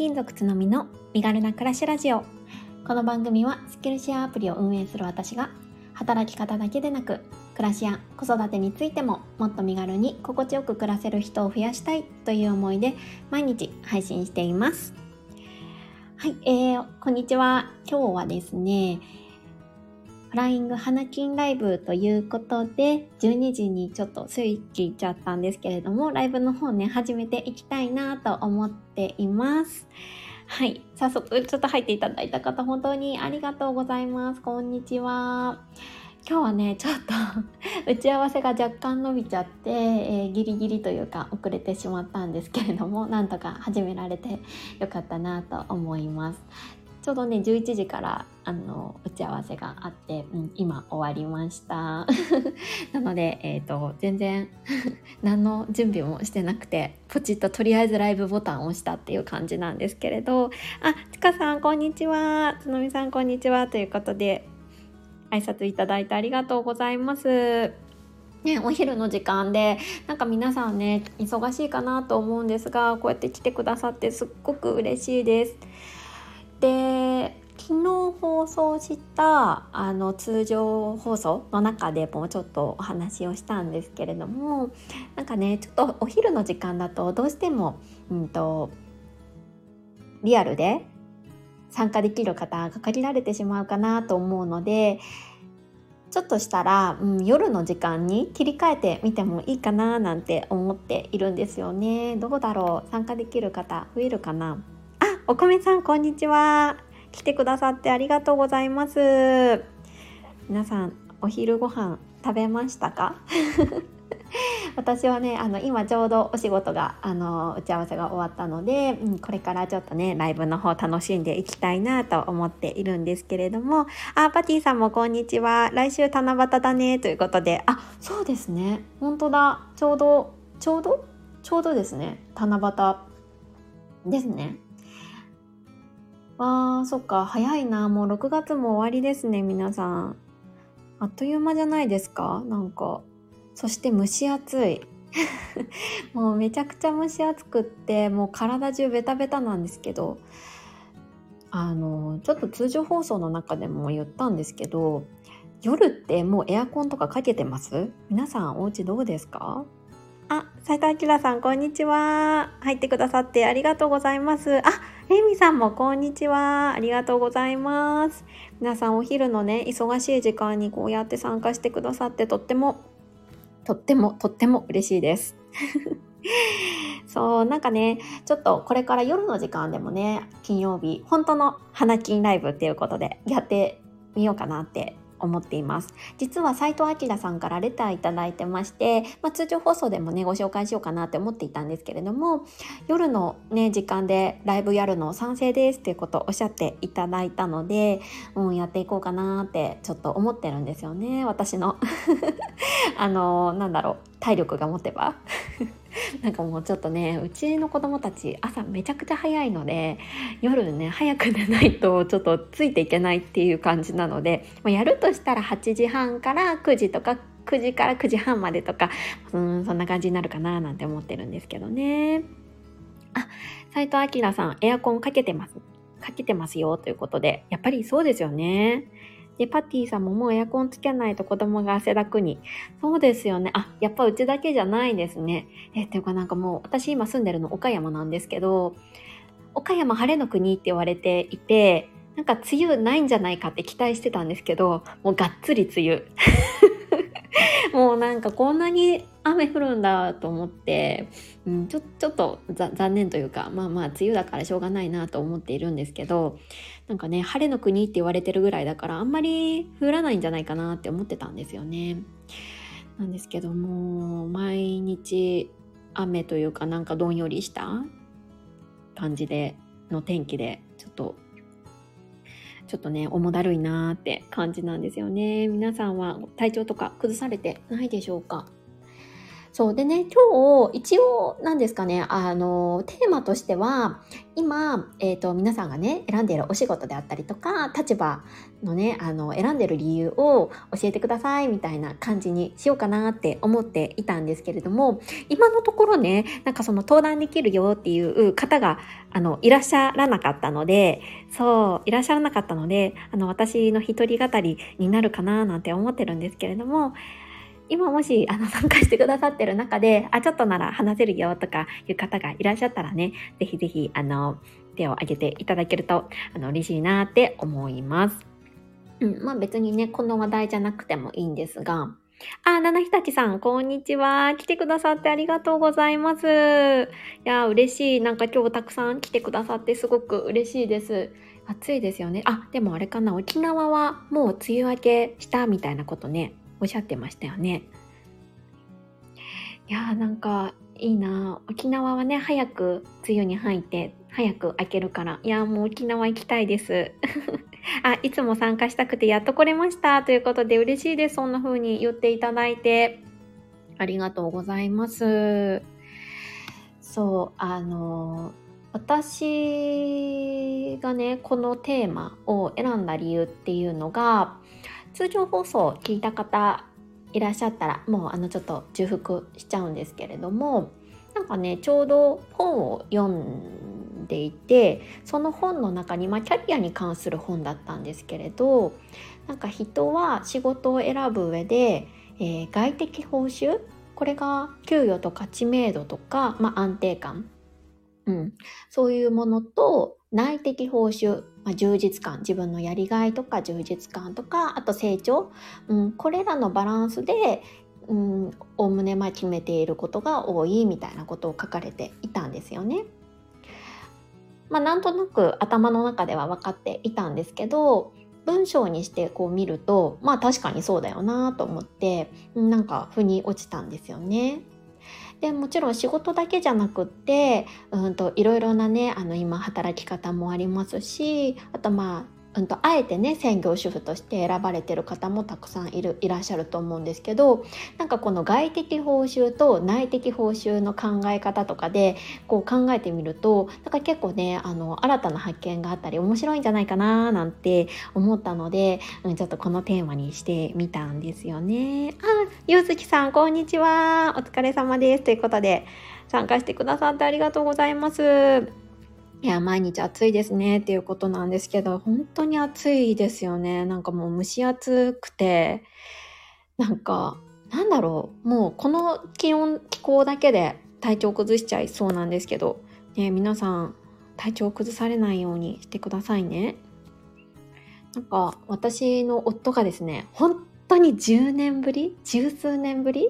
金属つのみの身軽な暮らしラジオ。この番組はスキルシェアアプリを運営する私が働き方だけでなく暮らしや子育てについてももっと身軽に心地よく暮らせる人を増やしたいという思いで毎日配信しています。はい、えー、こんにちは。今日はですねフライング花金ライブということで、12時にちょっとスイッチいっちゃったんですけれども、ライブの方ね、始めていきたいなと思っています。はい。早速、ちょっと入っていただいた方、本当にありがとうございます。こんにちは。今日はね、ちょっと 打ち合わせが若干伸びちゃって、えー、ギリギリというか遅れてしまったんですけれども、なんとか始められてよかったなと思います。ちょうどね11時からあの打ち合わせがあって、うん、今終わりました。なので、えーと、全然 何の準備もしてなくてポチッととりあえずライブボタンを押したっていう感じなんですけれどあちかさんこんにちは。つのみさんこんにちは。ということで挨拶いただいてありがとうございます。ね、お昼の時間でなんか皆さんね忙しいかなと思うんですがこうやって来てくださってすっごく嬉しいです。で昨日放送したあの通常放送の中でもちょっとお話をしたんですけれどもなんかねちょっとお昼の時間だとどうしても、うんと、リアルで参加できる方が限られてしまうかなと思うのでちょっとしたら、うん、夜の時間に切り替えてみてもいいかななんて思っているんですよね。どうだろう？参加できる方増えるかな？お米さんこんにちは。来てくださってありがとうございます。皆さんお昼ご飯食べましたか？私はねあの今ちょうどお仕事があの打ち合わせが終わったので、うん、これからちょっとねライブの方楽しんでいきたいなと思っているんですけれども。あパティさんもこんにちは。来週七夕だね。ということで。あそうですね。本当だ。ちょうどちょうど？ちょうどですね。七夕ですね。わー、そっか、早いな。もう6月も終わりですね、皆さん。あっという間じゃないですか？なんか。そして蒸し暑い。もうめちゃくちゃ蒸し暑くって、もう体中ベタベタなんですけど、あの、ちょっと通常放送の中でも言ったんですけど、夜ってもうエアコンとかかけてます？皆さんお家どうですか？あ、斉藤明さん、こんにちは。入ってくださってありがとうございます。あ、レミさんもこんにちは。ありがとうございます。皆さんお昼のね、忙しい時間にこうやって参加してくださってとっても、とっても、とっても嬉しいです。そう、なんかね、ちょっとこれから夜の時間でもね、金曜日、本当の花金ライブっていうことでやってみようかなって思っています。実は斉藤明さんからレターいただいてまして、まあ、通常放送でもね、ご紹介しようかなって思っていたんですけれども、夜のね、時間でライブやるの賛成ですっていうことをおっしゃっていただいたので、うん、やっていこうかなってちょっと思ってるんですよね、私の。あの、なんだろう、体力が持てば。なんかもうちょっとねうちの子供たち朝めちゃくちゃ早いので夜ね早く寝ないとちょっとついていけないっていう感じなので、ま、やるとしたら8時半から9時とか9時から9時半までとかうんそんな感じになるかななんて思ってるんですけどね。あ斉藤明さんエアコンかけてますかけてますよということでやっぱりそうですよね。で、パティさんももうエアコンつけないと子供が汗だくに。そうですよね。あ、やっぱうちだけじゃないですね。え、っていうかなんかもう、私今住んでるの岡山なんですけど、岡山晴れの国って言われていて、なんか梅雨ないんじゃないかって期待してたんですけど、もうがっつり梅雨。もうなんかこんなに雨降るんだと思って、うん、ちょちょっと残念というかまあまあ梅雨だからしょうがないなと思っているんですけどなんかね晴れの国って言われてるぐらいだからあんまり降らないんじゃないかなって思ってたんですよね。なんですけども毎日雨というかなんかどんよりした感じでの天気でちょっとちょっとね、重だるいなーって感じなんですよね。皆さんは体調とか崩されてないでしょうか？そう。でね今日一応なんですかねあのテーマとしては今、えーと、皆さんがね選んでいるお仕事であったりとか立場のねあの選んでいる理由を教えてくださいみたいな感じにしようかなって思っていたんですけれども今のところねなんかその登壇できるよっていう方があのいらっしゃらなかったのでそういらっしゃらなかったのであの私の一人語りになるかななんて思ってるんですけれども今もしあの参加してくださってる中で、あ、ちょっとなら話せるよとかいう方がいらっしゃったらね、ぜひぜひ、あの、手を挙げていただけると、あの、嬉しいなって思います。うん、まあ別にね、この話題じゃなくてもいいんですが、あ、七日立さん、こんにちは。来てくださってありがとうございます。いや、嬉しい。なんか今日たくさん来てくださってすごく嬉しいです。暑いですよね。あ、でもあれかな。沖縄はもう梅雨明けしたみたいなことね、おっしゃってましたよね。いやーなんかいいな。沖縄はね早く梅雨に入って早く開けるから。いやもう沖縄行きたいです。あいつも参加したくてやっと来れました。ということで嬉しいです。そんな風に言っていただいて。ありがとうございます。そうあの私がねこのテーマを選んだ理由っていうのが通常放送を聞いた方いらっしゃったらもうあのちょっと重複しちゃうんですけれどもなんかねちょうど本を読んでいてその本の中に、まあ、キャリアに関する本だったんですけれどなんか人は仕事を選ぶ上で、えー、外的報酬これが給与とか知名度とか、まあ、安定感、うん、そういうものと内的報酬まあ、充実感自分のやりがいとか充実感とかあと成長、うん、これらのバランスでおおむねま決めていることが多いみたいなことを書かれていたんですよね。まあ、なんとなく頭の中では分かっていたんですけど文章にしてこう見るとまあ確かにそうだよなと思ってなんか腑に落ちたんですよね。でもちろん仕事だけじゃなくってうんといろいろなねあの今働き方もありますしあとまあうんと、あえてね専業主婦として選ばれてる方もたくさんいるいらっしゃると思うんですけどなんかこの外的報酬と内的報酬の考え方とかでこう考えてみるとなんか結構ねあの新たな発見があったり面白いんじゃないかななんて思ったので、うん、ちょっとこのテーマにしてみたんですよね。あゆうずきさんこんにちはお疲れ様ですということで参加してくださってありがとうございます。いや、毎日暑いですねっていうことなんですけど、本当に暑いですよね。なんかもう蒸し暑くて、なんか、なんだろう、もうこの気温、気候だけで体調崩しちゃいそうなんですけど、ね、皆さん、体調崩されないようにしてくださいね。なんか、私の夫がですね、本当に10年ぶり十数年ぶり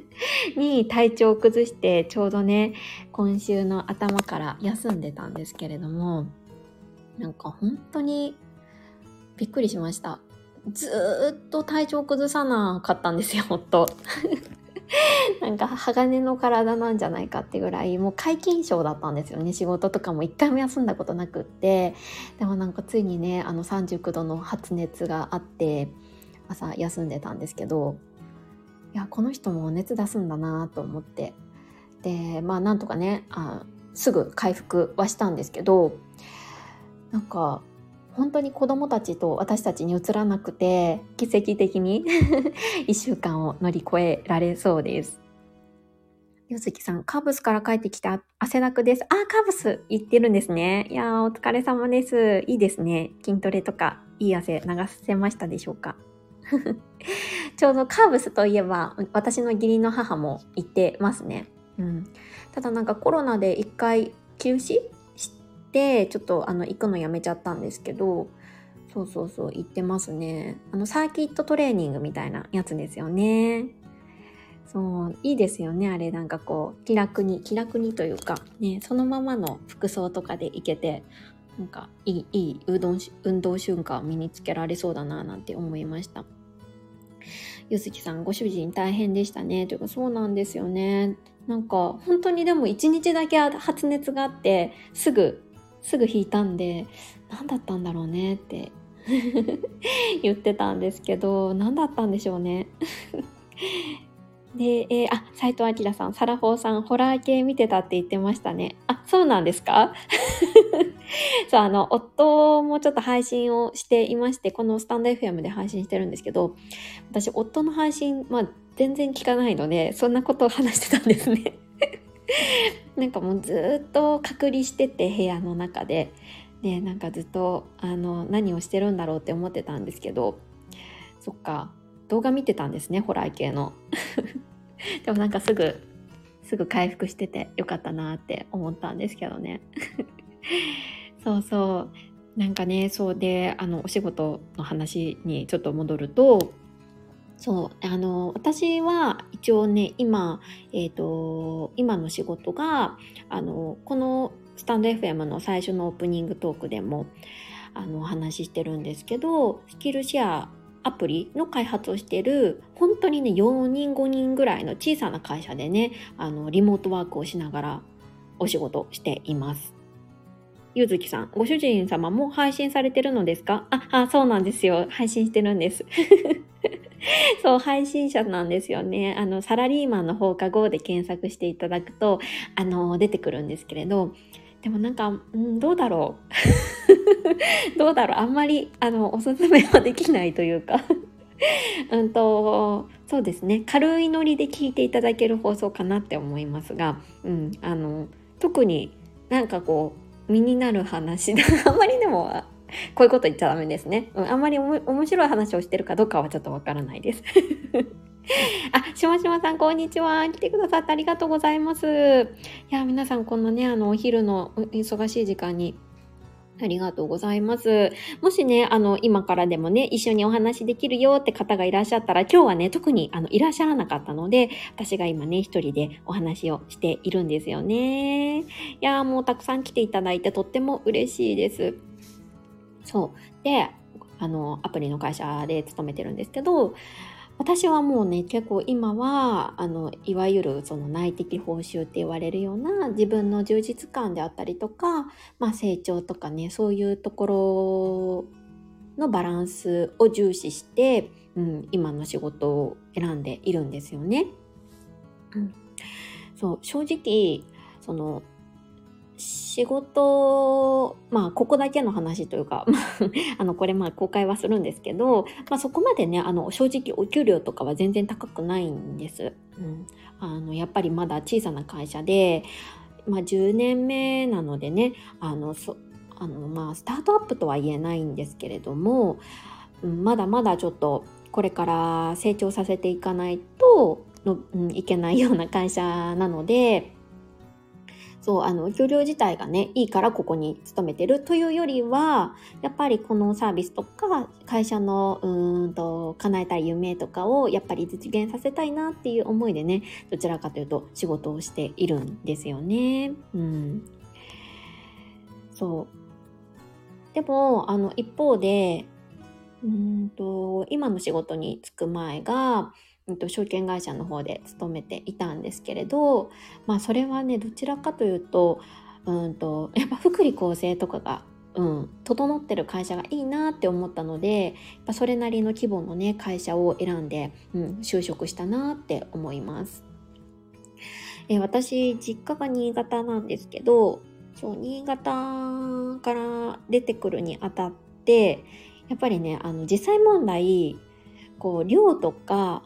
に体調を崩してちょうどね今週の頭から休んでたんですけれどもなんか本当にびっくりしました。ずっと体調崩さなかったんですよ夫 なんか鋼の体なんじゃないかってぐらいもう皆勤賞だったんですよね。仕事とかも一回も休んだことなくって。でもなんかついにねあの39度の発熱があって朝休んでたんですけどいやこの人も熱出すんだなと思ってでまあなんとかねあすぐ回復はしたんですけどなんか本当に子供たちと私たちに移らなくて奇跡的に 1週間を乗り越えられそうです。ゆずきさん、カーブスから帰ってきた汗だくです。あ、カブス行ってるんですね。いやー、お疲れ様です。いいですね。筋トレとか、いい汗流せましたでしょうか？ちょうどカーブスといえば私の義理の母も行ってますね。うん、ただなんかコロナで一回休止してちょっとあの行くのやめちゃったんですけどそうそうそう行ってますね。あのサーキットトレーニングみたいなやつですよね。そういいですよねあれなんかこう気楽に気楽にというかねそのままの服装とかで行けてなんかいいいい運動運動習慣身につけられそうだななんて思いました。ゆずきさん、ご主人大変でしたね。というか、そうなんですよね。なんか、本当にでも一日だけ発熱があって、すぐ、すぐ引いたんで、何だったんだろうねって 言ってたんですけど、何だったんでしょうね。で、えー、あ、斉藤明さん、サラフォーさん、ホラー系見てたって言ってましたね。あ、そうなんですか？そう、あの、夫もちょっと配信をしていまして、このスタンド FM で配信してるんですけど、私、夫の配信、まあ、全然聞かないので、そんなことを話してたんですね。なんかもうずっと隔離してて、部屋の中で。で、なんかずっと、あの、何をしてるんだろうって思ってたんですけど、そっか、動画見てたんですね、ホラー系の。でもなんかすぐ、すぐ回復しててよかったなって思ったんですけどね。そうそう。なんかね、そうで、あの、お仕事の話にちょっと戻ると、そう、あの、私は一応ね、今、えっ、ー、と、今の仕事が、あの、このスタンド FM の最初のオープニングトークでも、あの、お話ししてるんですけど、スキルシェアアプリの開発をしている本当にね4人5人ぐらいの小さな会社でねあのリモートワークをしながらお仕事しています。ゆずきさん、ご主人様も配信されてるのですか？あ、あ、そうなんですよ。配信してるんです。そう、配信者なんですよね。あの、サラリーマンの放課後で検索していただくと、あの、出てくるんですけれど、でもなんか、うん、どうだろう。どうだろう。あんまりあのおすすめはできないというか。うんとそうですね。軽いノリで聞いていただける放送かなって思いますが、うん、あの特になんかこう身になる話 あんまりでもこういうこと言っちゃダメですね、うん、あんまり面白い話をしてるかどうかはちょっとわからないです。あ、しましまさん、こんにちは。来てくださってありがとうございます。いや、皆さん、こんなね、あの、お昼の忙しい時間にありがとうございます。もしね、あの、今からでもね、一緒にお話できるよって方がいらっしゃったら、今日はね、特にあのいらっしゃらなかったので、私が今ね、一人でお話をしているんですよね。いやもうたくさん来ていただいてとっても嬉しいです。そう。で、あの、アプリの会社で勤めてるんですけど、私はもうね結構今はあのいわゆるその内的報酬って言われるような自分の充実感であったりとか、まあ、成長とかねそういうところのバランスを重視して、うん、今の仕事を選んでいるんですよね。うん、そう正直その仕事、まあ、ここだけの話というか、あの、これまあ公開はするんですけど、まあそこまでね、あの、正直お給料とかは全然高くないんです。うん。あの、やっぱりまだ小さな会社で、まあ10年目なのでね、あの、そ、あの、まあスタートアップとは言えないんですけれども、うん、まだまだちょっとこれから成長させていかないとの、うん、いけないような会社なので、そう、あの、給料自体がね、いいからここに勤めてるというよりは、やっぱりこのサービスとか、会社の、うんと、叶えたい夢とかを、やっぱり実現させたいなっていう思いでね、どちらかというと仕事をしているんですよね。うん。そう。でも、あの、一方で、うんと、今の仕事に就く前が、うんと、証券会社の方で勤めていたんですけれど、まあそれはね、どちらかというと、うんと、やっぱ福利厚生とかが、うん、整ってる会社がいいなって思ったので、やっぱそれなりの規模のね、会社を選んで、うん、就職したなって思います。え私、実家が新潟なんですけど、そう、新潟から出てくるにあたって、やっぱりね、あの、実際問題、こう、寮とか、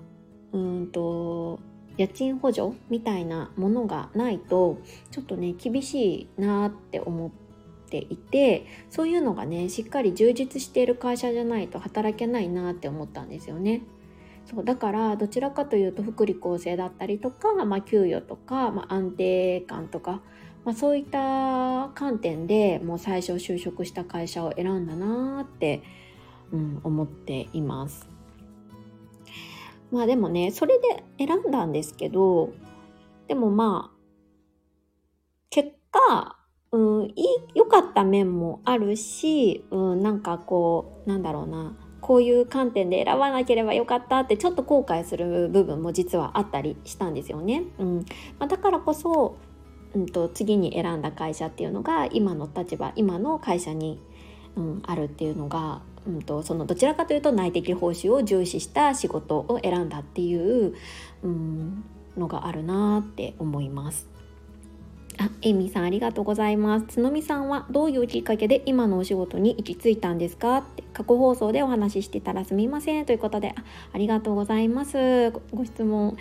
うんと家賃補助みたいなものがないとちょっとね厳しいなって思っていてそういうのがねしっかり充実している会社じゃないと働けないなって思ったんですよね。そうだからどちらかというと福利厚生だったりとか、まあ、給与とか、まあ、安定感とか、まあ、そういった観点でもう最初就職した会社を選んだなって、うん、思っています。まあでもね、それで選んだんですけど、でもまあ、結果、うん、いい、良かった面もあるし、うん、なんかこう、なんだろうな、こういう観点で選ばなければよかったってちょっと後悔する部分も実はあったりしたんですよね。うんまあ、だからこそ、うんと、次に選んだ会社っていうのが今の立場今の会社に、うん、あるっていうのが、うんと、そのどちらかというと内的報酬を重視した仕事を選んだっていう、うん、のがあるなって思います。あ、エイミーさんありがとうございます。つのみさんはどういうきっかけで今のお仕事に行き着いたんですか？って過去放送でお話ししてたらすみませんということであありがとうございます。ご質問。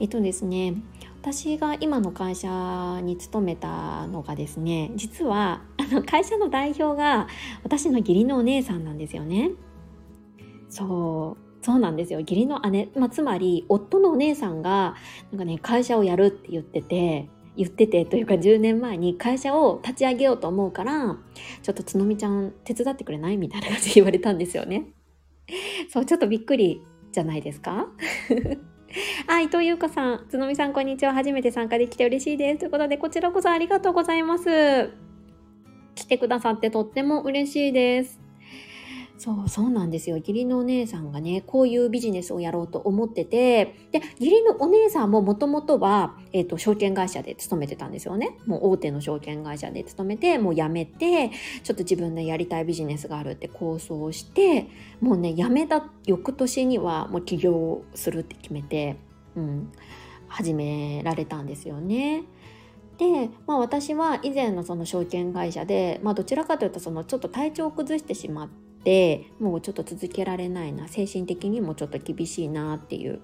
えっとですね私が今の会社に勤めたのがですね実はあの会社の代表が私の義理のお姉さんなんですよね。そうそうなんですよ。義理の姉、まあ、つまり夫のお姉さんがなんかね会社をやるって言ってて言っててというか10年前に会社を立ち上げようと思うからちょっとつのみちゃん手伝ってくれないみたいな感じで言われたんですよね。そうちょっとびっくりじゃないですか？はい、伊藤優子さん、つのみさん、こんにちは。初めて参加できて嬉しいです。ということで、こちらこそありがとうございます。来てくださってとっても嬉しいです。そうそうなんですよ義理のお姉さんがねこういうビジネスをやろうと思っててで義理のお姉さんももともとは、えーと、証券会社で勤めてたんですよねもう大手の証券会社で勤めてもう辞めてちょっと自分でやりたいビジネスがあるって構想してもうね辞めた翌年にはもう起業するって決めて、うん、始められたんですよね。で、まあ、私は以前のその証券会社で、まあ、どちらかというとそのちょっと体調を崩してしまってってもうちょっと続けられないな精神的にもちょっと厳しいなっていう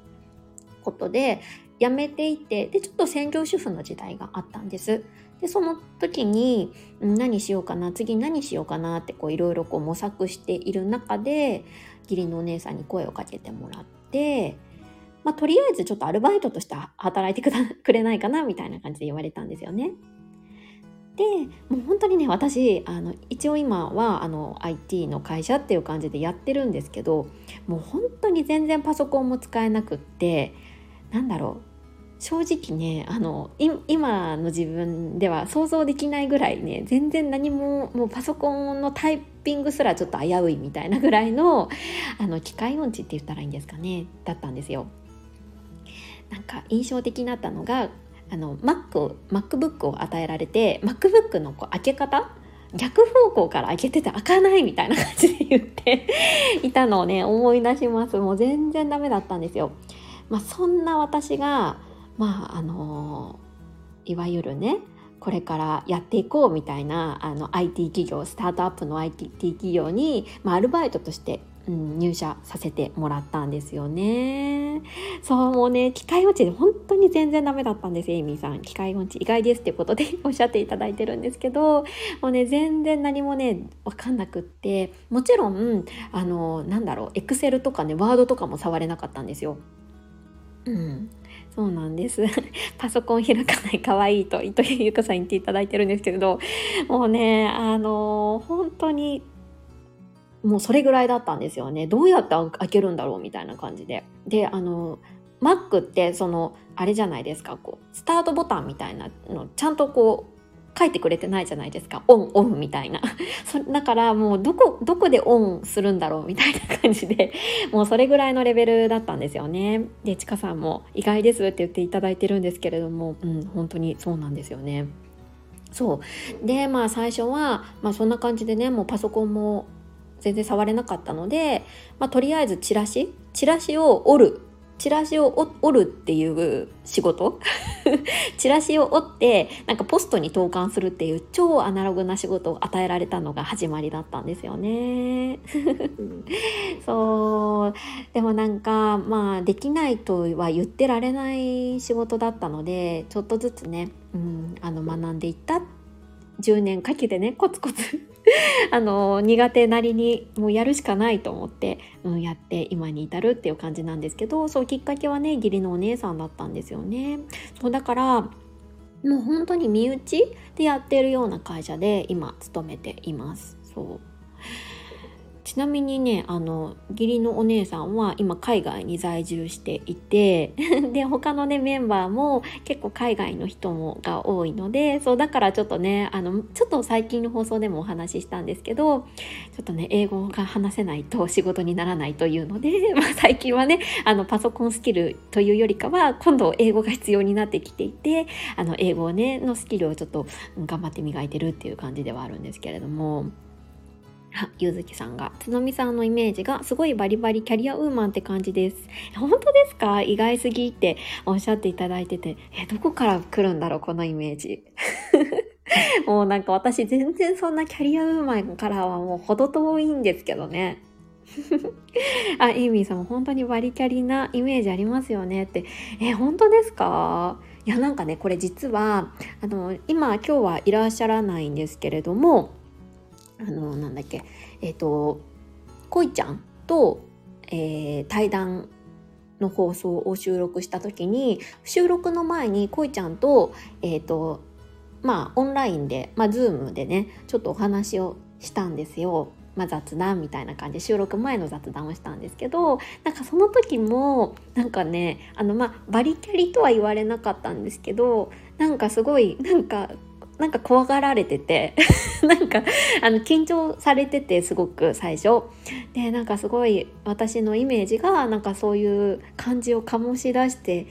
ことで辞めていてでちょっと専業主婦の時代があったんです。でその時に何しようかな次何しようかなっていろいろ模索している中で義理のお姉さんに声をかけてもらって、まあ、とりあえずちょっとアルバイトとして働いてく れないかなみたいな感じで言われたんですよね。でもう本当にね私あの一応今はあの IT の会社っていう感じでやってるんですけどもう本当に全然パソコンも使えなくってなんだろう正直ねあの今の自分では想像できないぐらいね全然何ももうパソコンのタイピングすらちょっと危ういみたいなぐらいのあの機械音痴って言ったらいいんですかねだったんですよ。なんか印象的だったのがあの Mac MacBook を与えられて MacBook のこう開け方逆方向から開けてて開かないみたいな感じで言って いたのをね思い出しますもう全然ダメだったんですよ。まあ、そんな私がまああのいわゆるねこれからやっていこうみたいなあの IT 企業スタートアップの IT 企業に、まあ、アルバイトとしてうん、入社させてもらったんですよね。そう、もうね、機械音痴で本当に全然ダメだったんです、エイミーさん。機械音痴意外ですっていうことで おっしゃっていただいてるんですけど、もうね、全然何もね、わかんなくって、もちろん、あの、なんだろう、エクセルとかね、ワードとかも触れなかったんですよ。うん。そうなんです。パソコン開かない可愛いと糸井ゆかさん言っていただいてるんですけれど、もうね、あの本当にもうそれぐらいだったんですよね。どうやって開けるんだろうみたいな感じで。で、あの、Mac ってその、あれじゃないですか、こう、スタートボタンみたいなの、ちゃんとこう、書いてくれてないじゃないですか。オン、オフみたいな。そだからもうどこ、どこでオンするんだろうみたいな感じで、もうそれぐらいのレベルだったんですよね。で、ちかさんも意外ですって言っていただいてるんですけれども、うん、本当にそうなんですよね。そう。で、まあ最初は、まあそんな感じでね、もうパソコンも全然触れなかったので、まあ、とりあえずチラシチラシを折るチラシを折るっていう仕事？チラシを折ってなんかポストに投函するっていう超アナログな仕事を与えられたのが始まりだったんですよね。そう。でもなんかまあできないとは言ってられない仕事だったのでちょっとずつね、うん、あの学んでいった。10年かけてねコツコツ あの苦手なりにもうやるしかないと思って、うん、やって今に至るっていう感じなんですけどそうきっかけはね義理のお姉さんだったんですよね。そうだからもう本当に身内でやってるような会社で今勤めています。そうちなみにねあの義理のお姉さんは今海外に在住していて で他のねメンバーも結構海外の人もが多いのでそうだからちょっとねあのちょっと最近の放送でもお話ししたんですけどちょっとね英語が話せないと仕事にならないというので、まあ、最近はねあのパソコンスキルというよりかは今度英語が必要になってきていてあの英語ねのスキルをちょっと頑張って磨いてるっていう感じではあるんですけれども。あ、ゆずきさんが、つのみさんのイメージがすごいバリバリキャリアウーマンって感じです。本当ですか？意外すぎっておっしゃっていただいてて、え、どこから来るんだろうこのイメージ。もうなんか私全然そんなキャリアウーマンからはもう程遠いんですけどね。あ、エイミーさんも本当にバリキャリなイメージありますよねって。え、本当ですか？いや、なんかね、これ実は、あの、今、今日はいらっしゃらないんですけれども、あのなんだっけえっ、ー、とこいちゃんと、えー、対談の放送を収録した時に収録の前にこいちゃんとえっ、ー、とまあオンラインでまあズームでねちょっとお話をしたんですよ。まあ、雑談みたいな感じで収録前の雑談をしたんですけどなんかその時もなんかねあのまあバリキャリとは言われなかったんですけどなんかすごいなんかなんか怖がられてて なんかあの緊張されててすごく最初でなんかすごい私のイメージがなんかそういう感じを醸し出して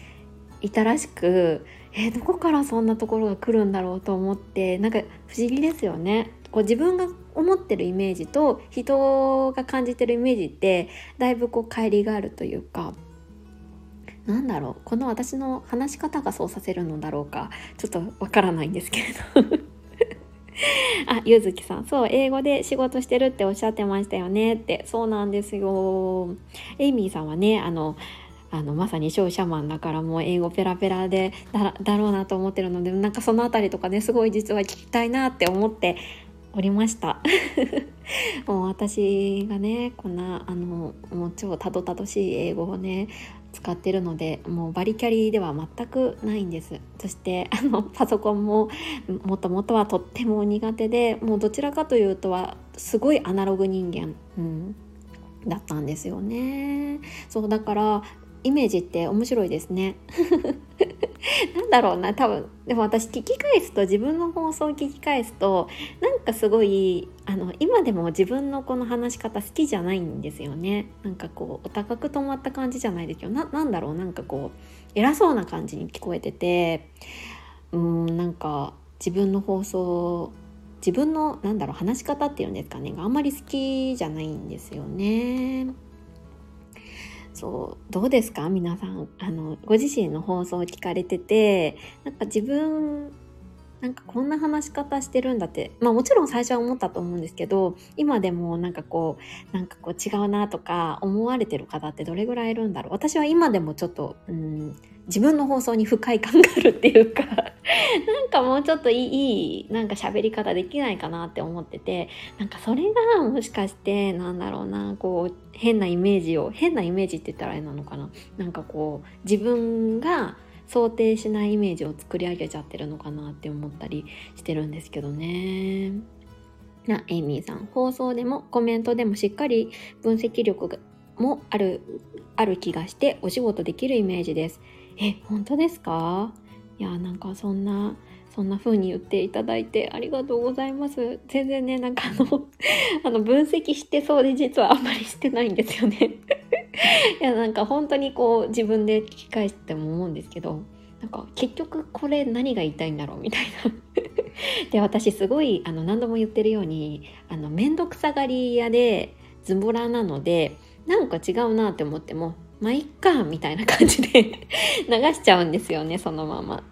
いたらしくえー、どこからそんなところが来るんだろうと思ってなんか不思議ですよね。こう自分が思ってるイメージと人が感じてるイメージってだいぶこう乖離があるというかなんだろう。この私の話し方がそうさせるのだろうか。ちょっとわからないんですけれど。あゆずきさん。そう英語で仕事してるっておっしゃってましたよねって。そうなんですよ。エイミーさんはねあのあのまさに商社マンだからもう英語ペラペラでだろうなと思ってるのでなんかその辺りとかねすごい実は聞きたいなって思っておりました。もう私がねこんなあのもう超たどたどしい英語をね使ってるのでもうバリキャリでは全くないんです。そしてあのパソコンももともとはとっても苦手でもうどちらかというとはすごいアナログ人間、うん、だったんですよね。そうだからイメージって面白いですね。なんだろうな多分。でも私聞き返すと自分の放送を聞き返すとなんかすごいあの今でも自分のこの話し方好きじゃないんですよね。なんかこうお高く止まった感じじゃないですけどななんだろうなんかこう偉そうな感じに聞こえててうんなんか自分の放送自分のなんだろう話し方っていうんですかねがあんまり好きじゃないんですよね。送どうですか？皆さん。あのご自身の放送を聞かれててなんか自分なんかこんな話し方してるんだってまあもちろん最初は思ったと思うんですけど今でもなんかこうなんかこう違うなとか思われてる方ってどれぐらいいるんだろう。私は今でもちょっとうん自分の放送に不快感があるっていうか なんかもうちょっといいなんか喋り方できないかなって思っててなんかそれがもしかしてなんだろうなこう変なイメージを変なイメージって言ったらあれなのかな。なんかこう自分が想定しないイメージを作り上げちゃってるのかなって思ったりしてるんですけどね。な、エイミーさん。放送でもコメントでもしっかり分析力もある、ある気がしてお仕事できるイメージです。え、本当ですか？いや、なんかそんな、そんな風に言っていただいてありがとうございます。全然ね、なんかあの、あの分析してそうで実はあんまりしてないんですよね。いや、なんか本当にこう自分で聞き返しても思うんですけど、なんか結局これ何が言いたいんだろうみたいな。で、私すごいあの何度も言ってるように、あの、めんどくさがり屋でズボラなので、なんか違うなって思っても、まあいっかみたいな感じで 流しちゃうんですよねそのまま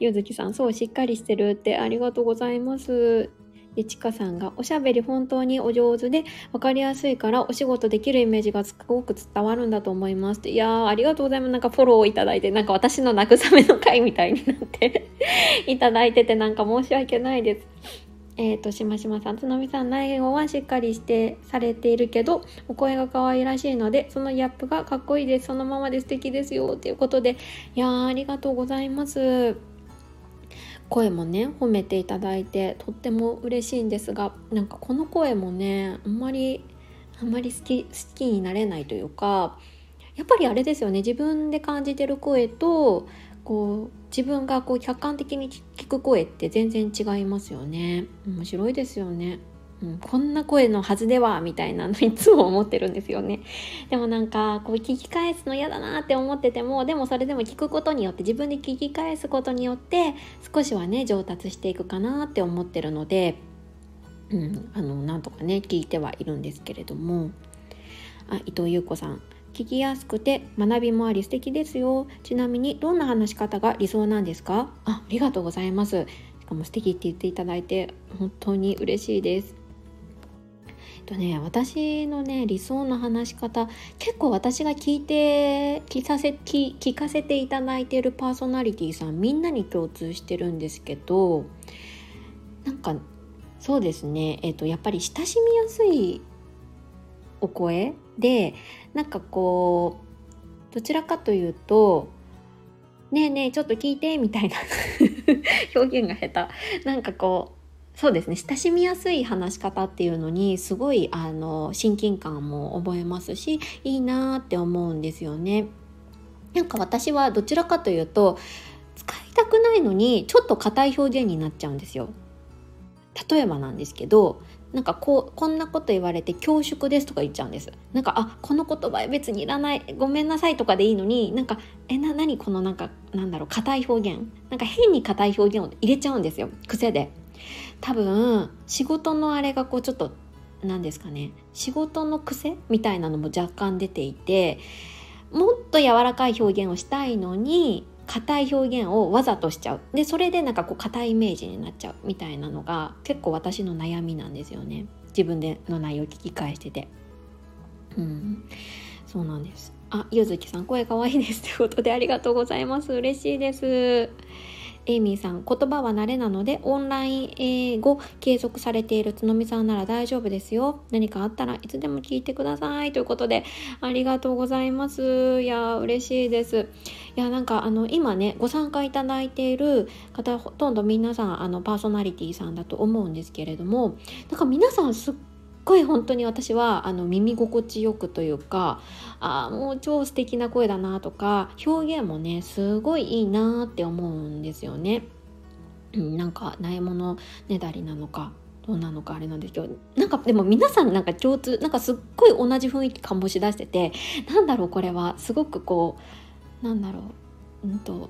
ゆずきさんそうしっかりしてるってありがとうございますでちかさんがおしゃべり本当にお上手で分かりやすいからお仕事できるイメージがすごく伝わるんだと思いますいやーありがとうございますなんかフォローをいただいてなんか私の慰めの会みたいになって いただいててなんか申し訳ないですえっ、ー、と、しましまさん、つのみさん、内容はしっかりしてされているけど、お声が可愛らしいので、そのギャップがかっこいいです。そのままで素敵ですよ。ということで、いやー、ありがとうございます。声もね、褒めていただいて、とっても嬉しいんですが、なんかこの声もね、あんまり、あんまり好き、好きになれないというか、やっぱりあれですよね、自分で感じてる声と、こう自分がこう客観的に聞く声って全然違いますよね。面白いですよね、うん、こんな声のはずではみたいなのいつも思ってるんですよね。でもなんかこう聞き返すの嫌だなって思っててもでもそれでも聞くことによって自分で聞き返すことによって少しはね上達していくかなって思ってるのでうん、あのなんとかね聞いてはいるんですけれども。あ伊藤優子さん。聞きやすくて学びもあり素敵ですよ。ちなみにどんな話し方が理想なんですか？あありがとうございます。しかも素敵って言っていただいて本当に嬉しいです。とね私のね理想の話し方結構私が聞いて聞させ聞聞かせていただいているパーソナリティさんみんなに共通してるんですけどなんかそうですねえっ、とやっぱり親しみやすいお声でなんかこうどちらかというと「ねえねえちょっと聞いて」みたいな 表現が下手。なんかこうそうですね。親しみやすい話し方っていうのにすごいあの親近感も覚えますしいいなって思うんですよね。なんか私はどちらかというと使いたくないのにちょっと硬い表現になっちゃうんですよ。例えばなんですけどなんかこうこんなこと言われて恐縮ですとか言っちゃうんです。なんかあこの言葉別にいらないごめんなさいとかでいいのになんかえな何このなんかなんだろう硬い表現。なんか変に硬い表現を入れちゃうんですよ。癖で。多分仕事のあれがこうちょっと何ですかね仕事の癖みたいなのも若干出ていてもっと柔らかい表現をしたいのに硬い表現をわざとしちゃう。でそれでなんかこう硬いイメージになっちゃうみたいなのが結構私の悩みなんですよね。自分での内容を聞き返してて。うん。そうなんです。あゆずきさん声かわいいです。ということでありがとうございます。嬉しいです。エイミーさん、言葉は慣れなので、オンライン英語継続されているつのみさんなら大丈夫ですよ。何かあったらいつでも聞いてください。ということで、ありがとうございます。いや、嬉しいです。いや、なんか、あの、今ね、ご参加いただいている方、ほとんど皆さん、あの、パーソナリティさんだと思うんですけれども、なんか皆さんすっごい本当に私はあの耳心地よくというかあもう超素敵な声だなとか表現もねすごいいいなって思うんですよね。うん、なんかないものねだりなのかどうなのかあれなんですけどなんかでも皆さんなんか共通なんかすっごい同じ雰囲気醸し出しててなんだろうこれはすごくこうなんだろううんと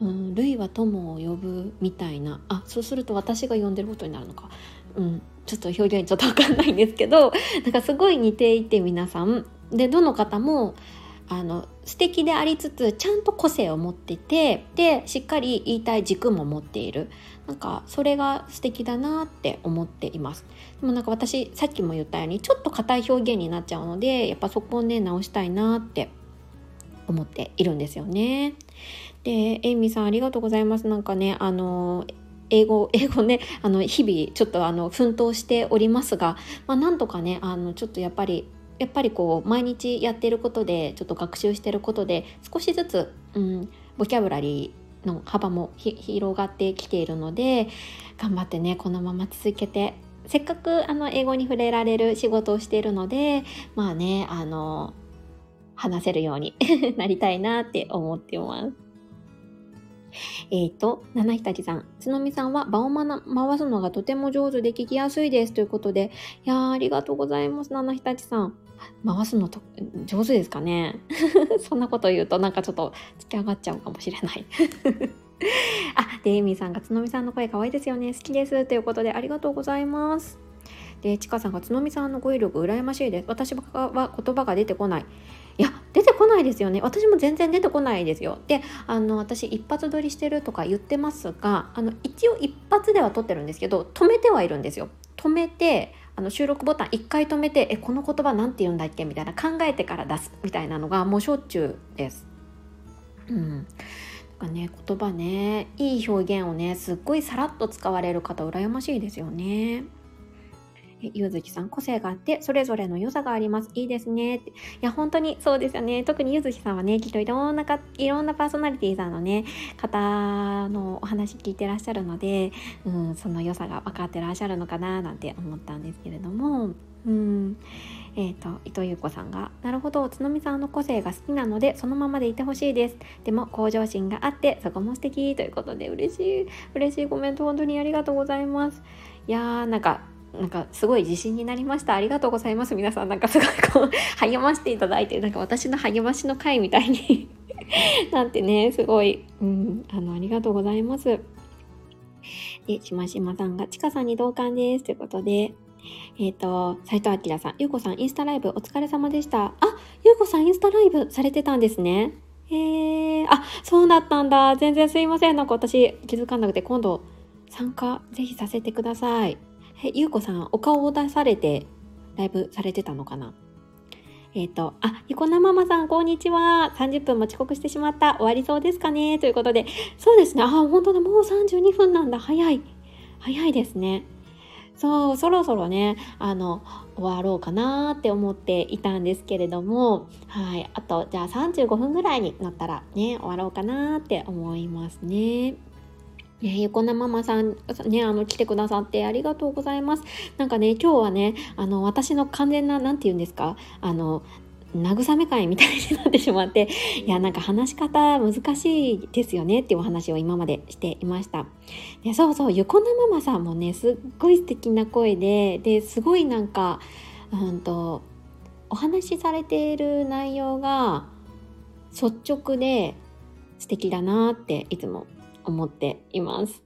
うん、類は友を呼ぶみたいな。あそうすると私が呼んでることになるのか、うん、ちょっと表現ちょっと分かんないんですけど なんかすごい似ていて皆さん。でどの方もあの素敵でありつつちゃんと個性を持っててでしっかり言いたい軸も持っている。なんかそれが素敵だなって思っています。でもなんか私さっきも言ったようにちょっと硬い表現になっちゃうのでやっぱそこをね直したいなって思っているんですよね。でエイミさんありがとうございます。なんかねあの英語 英語ねあの日々ちょっとあの奮闘しておりますが、まあ、なんとかねあのちょっとやっぱりやっぱりこう毎日やってることでちょっと学習してることで少しずつ、うん、ボキャブラリーの幅も広がってきているので頑張ってねこのまま続けてせっかくあの英語に触れられる仕事をしているのでまあねあの話せるように なりたいなって思ってます。えっ、ー、と、七日滝さん、つのみさんは場を回すのがとても上手で聞きやすいですということで、いや、ありがとうございます、七日滝さん。回すのと上手ですかね？そんなこと言うとなんかちょっと突き上がっちゃうかもしれない あ、で、エイミさんがつのみさんの声可愛いですよね。好きです。ということでありがとうございます。で、ちかさんがつのみさんの語彙力羨ましいです。私は言葉が出てこない。いや出てこないですよね。私も全然出てこないですよ。であの私一発撮りしてるとか言ってますがあの一応一発では撮ってるんですけど止めてはいるんですよ。止めてあの収録ボタン1回止めてえこの言葉なんて言うんだっけ？みたいな考えてから出す。みたいなのがもうしょっちゅうです。うん、かね言葉ねいい表現をねすっごいさらっと使われる方羨ましいですよね。ゆずきさん、個性があって、それぞれの良さがあります。いいですね。っていや、本当にそうですよね。特にゆずきさんはね、きっといろんなか、いろんなパーソナリティーさんのね、方のお話聞いてらっしゃるので、うん、その良さが分かってらっしゃるのかな、なんて思ったんですけれども、うん、えっ、ー、と、伊藤優子さんが、なるほど、つのみさんの個性が好きなので、そのままでいてほしいです。でも、向上心があって、そこも素敵ということで、嬉しい、嬉しいコメント、本当にありがとうございます。いやー、なんか、なんかすごい自信になりました。ありがとうございます。皆さんなんかすごいこう励ましていただいて、なんか私の励ましの会みたいに なんてね、すごい、うん、あの、ありがとうございます。で、しましまさんが、ちかさんに同感です。ということで、えっ、ー、と、斉藤明さん、ゆうこさん、インスタライブお疲れ様でした。あ、ゆうこさん、インスタライブされてたんですね。へえー、あ、そうだったんだ。全然すいません。なんか私気づかなくて、今度参加ぜひさせてください。え、ゆうこさん、お顔を出されてライブされてたのかな？えっ、ー、と、あ、ゆこなママさん、こんにちは。30分も遅刻してしまった。終わりそうですかね？ということで、そうですね。あ、本当だ。もう32分なんだ。早い。早いですね。そう、そろそろね、あの、終わろうかなって思っていたんですけれども、はい。あと、じゃあ35分ぐらいになったらね、終わろうかなって思いますね。ね、ゆこなママさん、ね、あの、来てくださってありがとうございます。なんかね、今日はね、あの、私の完全な、なんて言うんですか、あの、慰め会みたいになってしまって、いや、なんか話し方難しいですよねっていうお話を今までしていました。でそうそう、ゆこなママさんもね、すっごい素敵な声で、で、すごいなんか、うんと、お話しされている内容が率直で素敵だなっていつも思っています。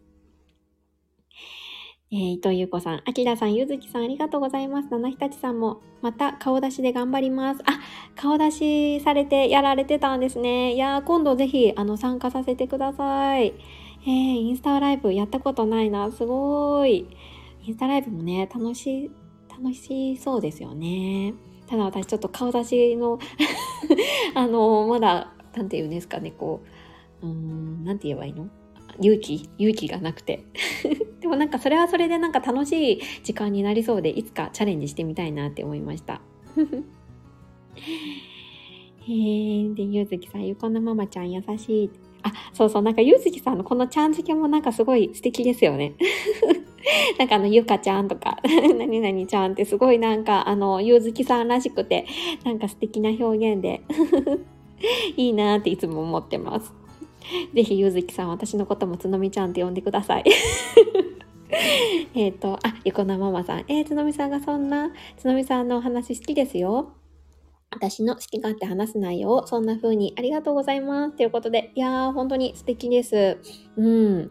えー、伊藤優子さん、あきらさん、ゆずきさん、ありがとうございます。七日立さんも、また顔出しで頑張ります。あ、顔出しされてやられてたんですね。いやー、今度ぜひ、あの、参加させてください。えー、インスタライブやったことないな。すごーい。インスタライブもね、楽しい、楽しそうですよね。ただ私ちょっと顔出しの あの、まだ、なんて言うんですかね、こう、うーん、なんて言えばいいの？勇気勇気がなくて。でもなんかそれはそれでなんか楽しい時間になりそうでいつかチャレンジしてみたいなって思いました。へえ、でゆうずきさんゆこのママちゃん優しい。あそうそうなんかゆうずきさんのこのちゃん付けもなんかすごい素敵ですよね。なんかあの、ゆかちゃんとか、何々ちゃんってすごいなんか、あの、ゆうずきさんらしくて、なんか素敵な表現でいいなっていつも思ってます。ぜひゆずきさん私のこともつのみちゃんって呼んでください えっとあ横なママさんえー、つのみさんがそんなつのみさんのお話好きですよ私の好き勝手話す内容をそんな風にありがとうございます。ということで、いやー、本当に素敵です。うん。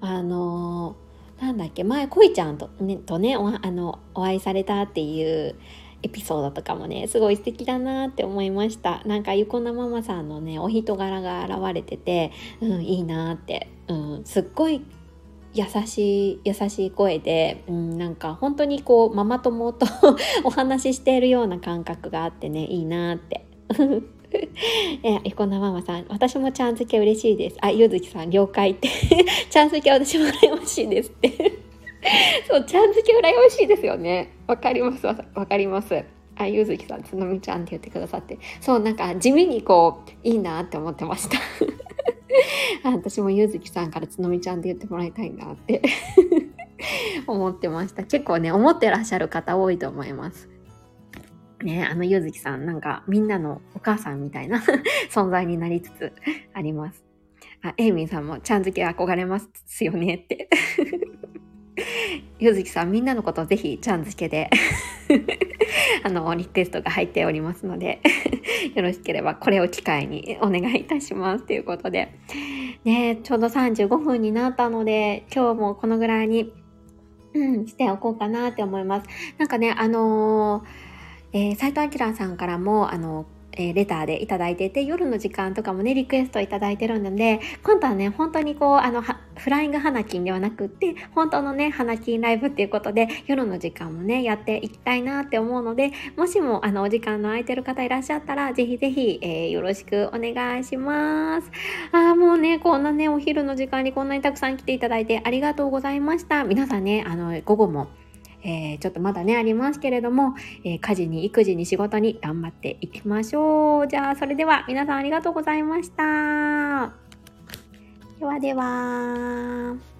あのー、なんだっけ、前、こいちゃんとね、とねおあのお会いされたっていうエピソードとかもねすごい素敵だなって思いましたなんかゆこなママさんのねお人柄が現れてて、うん、いいなって、うん、すっごい優しい優しい声で、うん、なんか本当にこうママ友と お話ししているような感覚があってねいいなって え、ゆこなママさん、私もちゃん付け嬉しいです。あ、ゆずきさん、了解って。ちゃん付け私も羨ましいですって そう、ちゃん付け羨ましいですよね。わかりますわかります。あ、ゆずきさん、つのみちゃんって言ってくださって。そう、なんか地味にこう、いいなって思ってました。私もゆずきさんからつのみちゃんって言ってもらいたいなって 思ってました。結構ね、思ってらっしゃる方多いと思います。ね、あのゆずきさん、なんかみんなのお母さんみたいな存在になりつつあります。あ、エイミーさんもちゃん付け憧れますよねってゆずきさん、みんなのことぜひちゃん付けで あの、リクエストが入っておりますので よろしければこれを機会にお願いいたしますということで。ねちょうど35分になったので、今日もこのぐらいに、うん、しておこうかなって思います。なんかね、あのー、えー、斉藤明さんからも、あのえ、レターでいただいてて、夜の時間とかもね、リクエストいただいてるので、今度はね、本当にこう、あの、フライング花金ではなくって、本当のね、花金ライブっていうことで、夜の時間もね、やっていきたいなって思うので、もしも、あの、お時間の空いてる方いらっしゃったら、ぜひぜひ、えー、よろしくお願いします。ああ、もうね、こんなね、お昼の時間にこんなにたくさん来ていただいてありがとうございました。皆さんね、あの、午後も、えー、ちょっとまだね、ありますけれども、えー、家事に育児に仕事に頑張っていきましょう。じゃあ、それでは皆さんありがとうございました。ではでは。